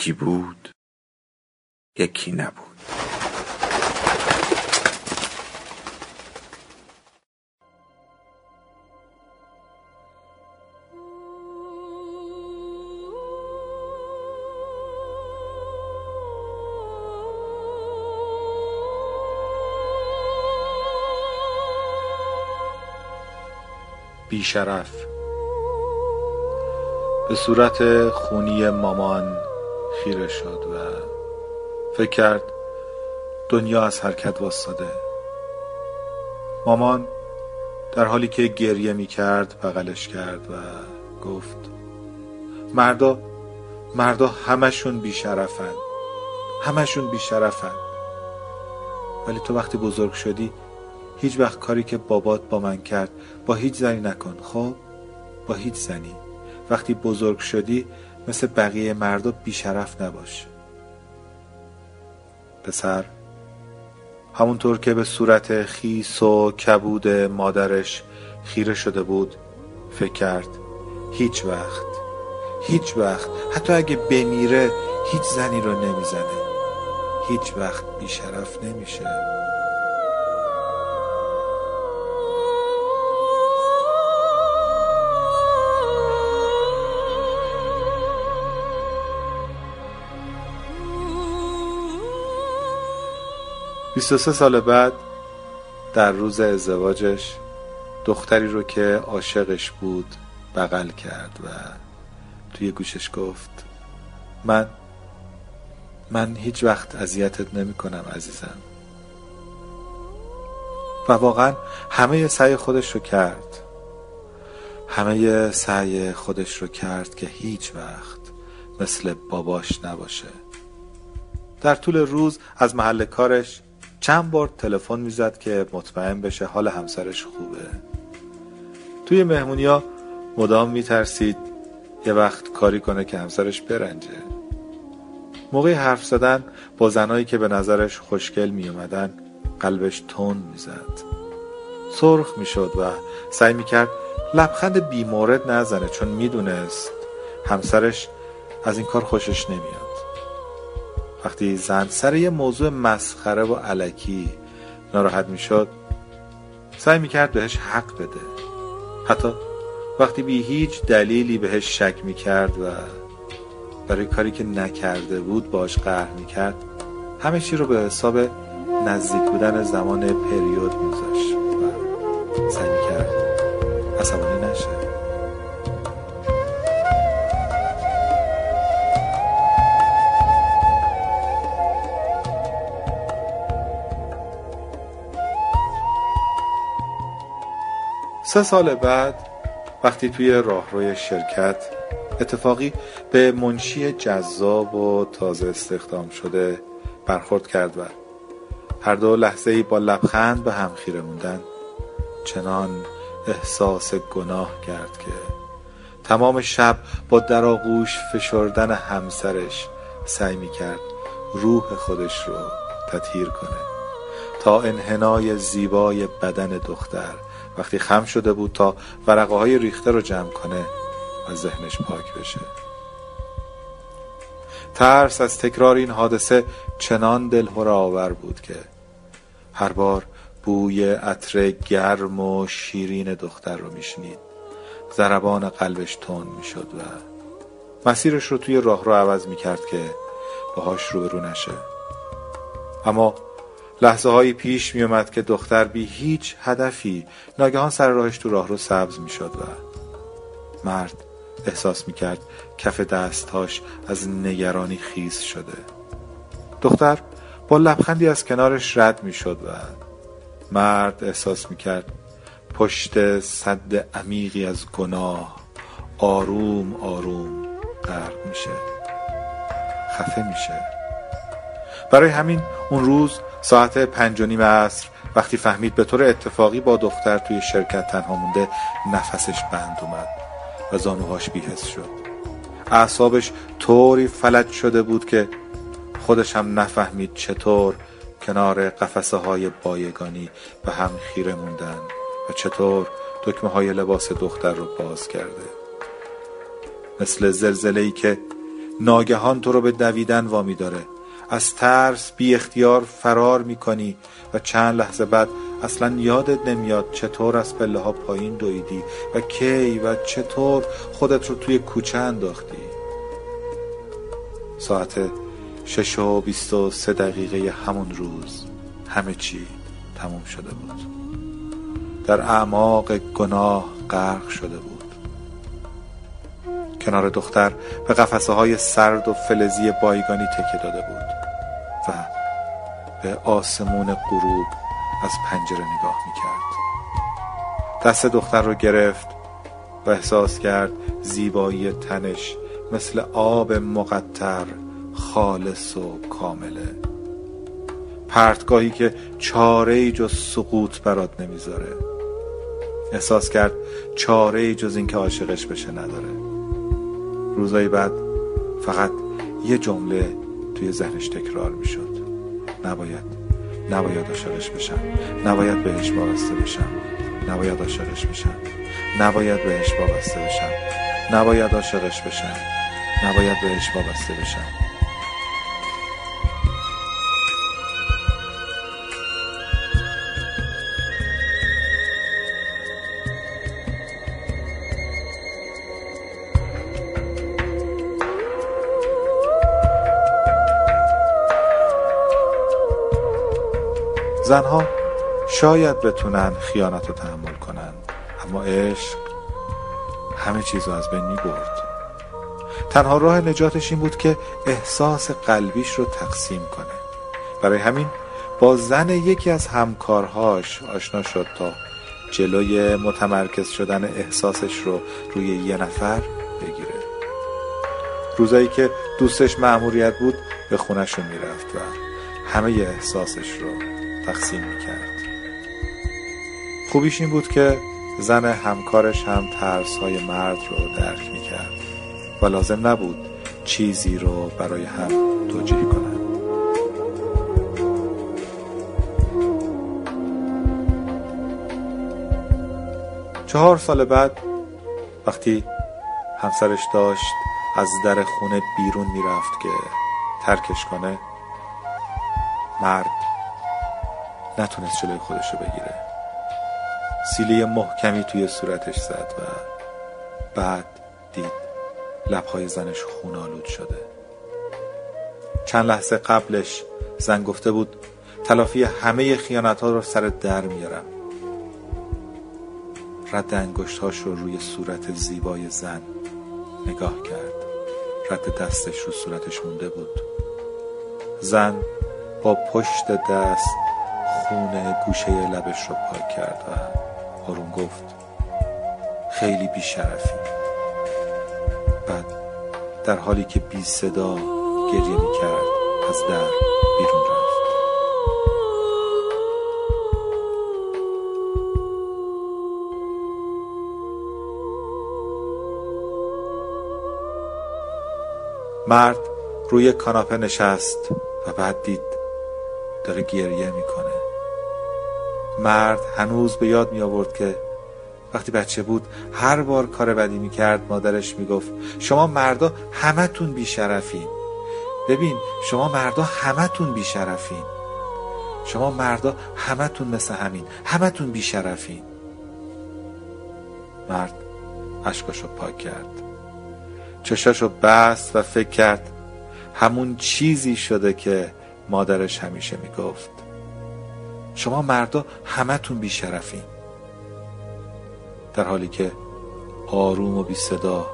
یکی بود یکی نبود. بیشرف. به صورت خونی مامان خیره شد و فکر کرد دنیا از حرکت واستاده مامان در حالی که گریه می کرد بغلش کرد و گفت مردا مردا همشون بیشرفن همشون بیشرفن. ولی تو وقتی بزرگ شدی هیچ وقت کاری که بابات با من کرد با هیچ زنی نکن خب؟ با هیچ زنی. وقتی بزرگ شدی مثل بقیه مردا بیشرف نباش. پسر همونطور که به صورت خیس و کبود مادرش خیره شده بود فکر کرد هیچ وقت هیچ وقت حتی اگه بمیره هیچ زنی رو نمی‌زنه. هیچ وقت بیشرف نمیشه. 23 سال بعد در روز ازدواجش دختری رو که عاشقش بود بغل کرد و توی گوشش گفت من من هیچ وقت اذیتت نمی کنم عزیزم. و واقعا همه سعی خودش رو کرد. همه سعی خودش رو کرد که هیچ وقت مثل باباش نباشه. در طول روز از محل کارش چند بار تلفن می‌زد که مطمئن بشه حال همسرش خوبه. توی مهمونیا مدام میترسید یه وقت کاری کنه که همسرش برنجه. موقع حرف زدن با زنایی که به نظرش خوشگل می اومدن قلبش تون می‌زد. سرخ می‌شد و سعی می‌کرد لبخند بیمورد نزنه چون می‌دونست همسرش از این کار خوشش نمیاد. وقتی زن سر یه موضوع مسخره و علکی ناراحت می‌شد سعی می‌کرد بهش حق بده. حتی وقتی بی هیچ دلیلی بهش شک می‌کرد و برای کاری که نکرده بود باش قهر می‌کرد همه چی رو به حساب نزدیک بودن زمان پریود میذاشت. سه سال بعد وقتی توی راهروی شرکت اتفاقی به منشی جذاب و تازه استخدام شده برخورد کرد و هر دو لحظه ای با لبخند به هم خیره موندن چنان احساس گناه کرد که تمام شب با درآغوش فشردن همسرش سعی می کرد روح خودش رو تطهیر کنه. تا انحنای زیبای بدن دختر وقتی خم شده بود تا ورقه های ریخته رو جمع کنه و ذهنش پاک بشه. ترس از تکرار این حادثه چنان دلهور آور بود که هر بار بوی عطر گرم و شیرین دختر رو میشنید. ضربان قلبش تون می‌شد و مسیرش رو توی راه رو عوض می‌کرد که باهاش روبرو نشه. اما لحظه هایی پیش می اومد که دختر بی هیچ هدفی ناگهان سر راهش تو راه رو سبز می شد و مرد احساس می کرد کف دستهاش از نگرانی خیز شده. دختر با لبخندی از کنارش رد می شد و مرد احساس می کرد پشت صد عمیقی از گناه آروم آروم غرق میشه. خفه میشه. برای همین اون روز ساعت پنج و نیم عصر وقتی فهمید به طور اتفاقی با دختر توی شرکت تنها مونده نفسش بند اومد و زانوهاش بیهست شد. اعصابش طوری فلج شده بود که خودش هم نفهمید چطور کنار قفسه های بایگانی به هم خیره موندن و چطور دکمه های لباس دختر رو باز کرده. مثل زلزله ای که ناگهان تو رو به دویدن وامی داره. از ترس بی اختیار فرار می‌کنی و چند لحظه بعد اصلا یادت نمیاد چطور از پله ها پایین دویدی و کی و چطور خودت رو توی کوچه انداختی. ساعت شش و بیست و سه دقیقه همون روز همه چی تموم شده بود. در اعماق گناه غرق شده بود. کنار دختر به قفسه های سرد و فلزی بایگانی تکه داده بود و به آسمون غروب از پنجره نگاه می‌کرد. دست دختر رو گرفت و احساس کرد زیبایی تنش مثل آب مقطر خالص و کامله. پرتگاهی که چاره ای جز سقوط برات نمی‌ذاره. احساس کرد چاره ای جز اینکه عاشقش بشه نداره. روزای بعد فقط یه جمله توی ذهنش تکرار می‌شد. نباید نباید عاشقش بشم. نباید بهش وابسته بشم. نباید عاشقش بشم. نباید بهش وابسته بشم. نباید عاشقش بشم. نباید بهش وابسته بشم. زنها شاید بتونن خیانت رو تحمل کنن اما عشق همه چیز رو از بین می برد تنها راه نجاتش این بود که احساس قلبیش رو تقسیم کنه. برای همین با زن یکی از همکارهاش آشنا شد تا جلوی متمرکز شدن احساسش رو روی یه نفر بگیره. روزایی که دوستش معمولیت بود به خونش می‌رفت و همه احساسش رو تقسیم می‌کرد. خوبیش این بود که زن همکارش هم ترس های مرد رو درک می‌کرد و لازم نبود چیزی رو برای هم توجیه کنند چهار سال بعد وقتی همسرش داشت از در خونه بیرون می‌رفت که ترکش کنه مرد نتونست جلوی خودش رو بگیره. سیلی محکمی توی صورتش زد و بعد دید لبهای زنش خون آلود شده. چند لحظه قبلش زن گفته بود تلافی همه خیانت ها رو سر در میارم. رد انگشتهاش رو روی صورت زیبای زن نگاه کرد. رد دستش رو صورتش مونده بود. زن با پشت دست خون گوشه لبش رو پاک کرد و آروم گفت خیلی بیشرفی. بعد در حالی که بی صدا گریه می کرد از در بیرون رفت. مرد روی کاناپه نشست و بعد دید داره گریه می‌کنه. مرد هنوز به یاد می آورد که وقتی بچه بود هر بار کار بدی می کرد مادرش می گفت شما مردا همتون بیشرفین. ببین شما مردا همتون بیشرفین. شما مردا همتون مثل همین همتون بیشرفین. مرد اشکاشو پاک کرد. چشاشو بست و فکر کرد همون چیزی شده که مادرش همیشه می‌گفت. شما مردا همتون بیشرفین در حالی که آروم و بی صدا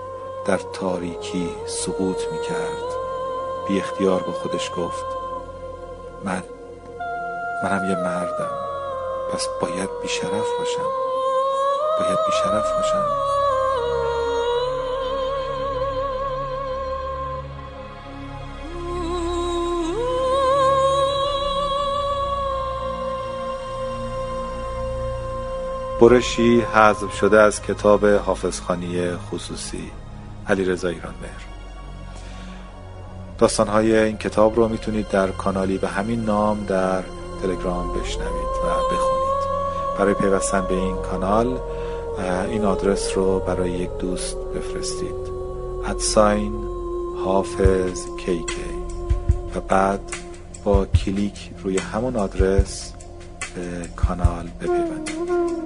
در تاریکی سقوط می کرد. بی اختیار با خودش گفت من منم یه مردم. پس باید بیشرف باشم. باید بیشرف باشم. برشی حذف شده از کتاب حافظخانی خصوصی. علی رضا ایران مهر داستانهای این کتاب رو می‌تونید در کانالی به همین نام در تلگرام بشنوید و بخونید. برای پیوستن به این کانال این آدرس رو برای یک دوست بفرستید. ادساین حافظ و بعد با کلیک روی همون آدرس به کانال بپیوندید.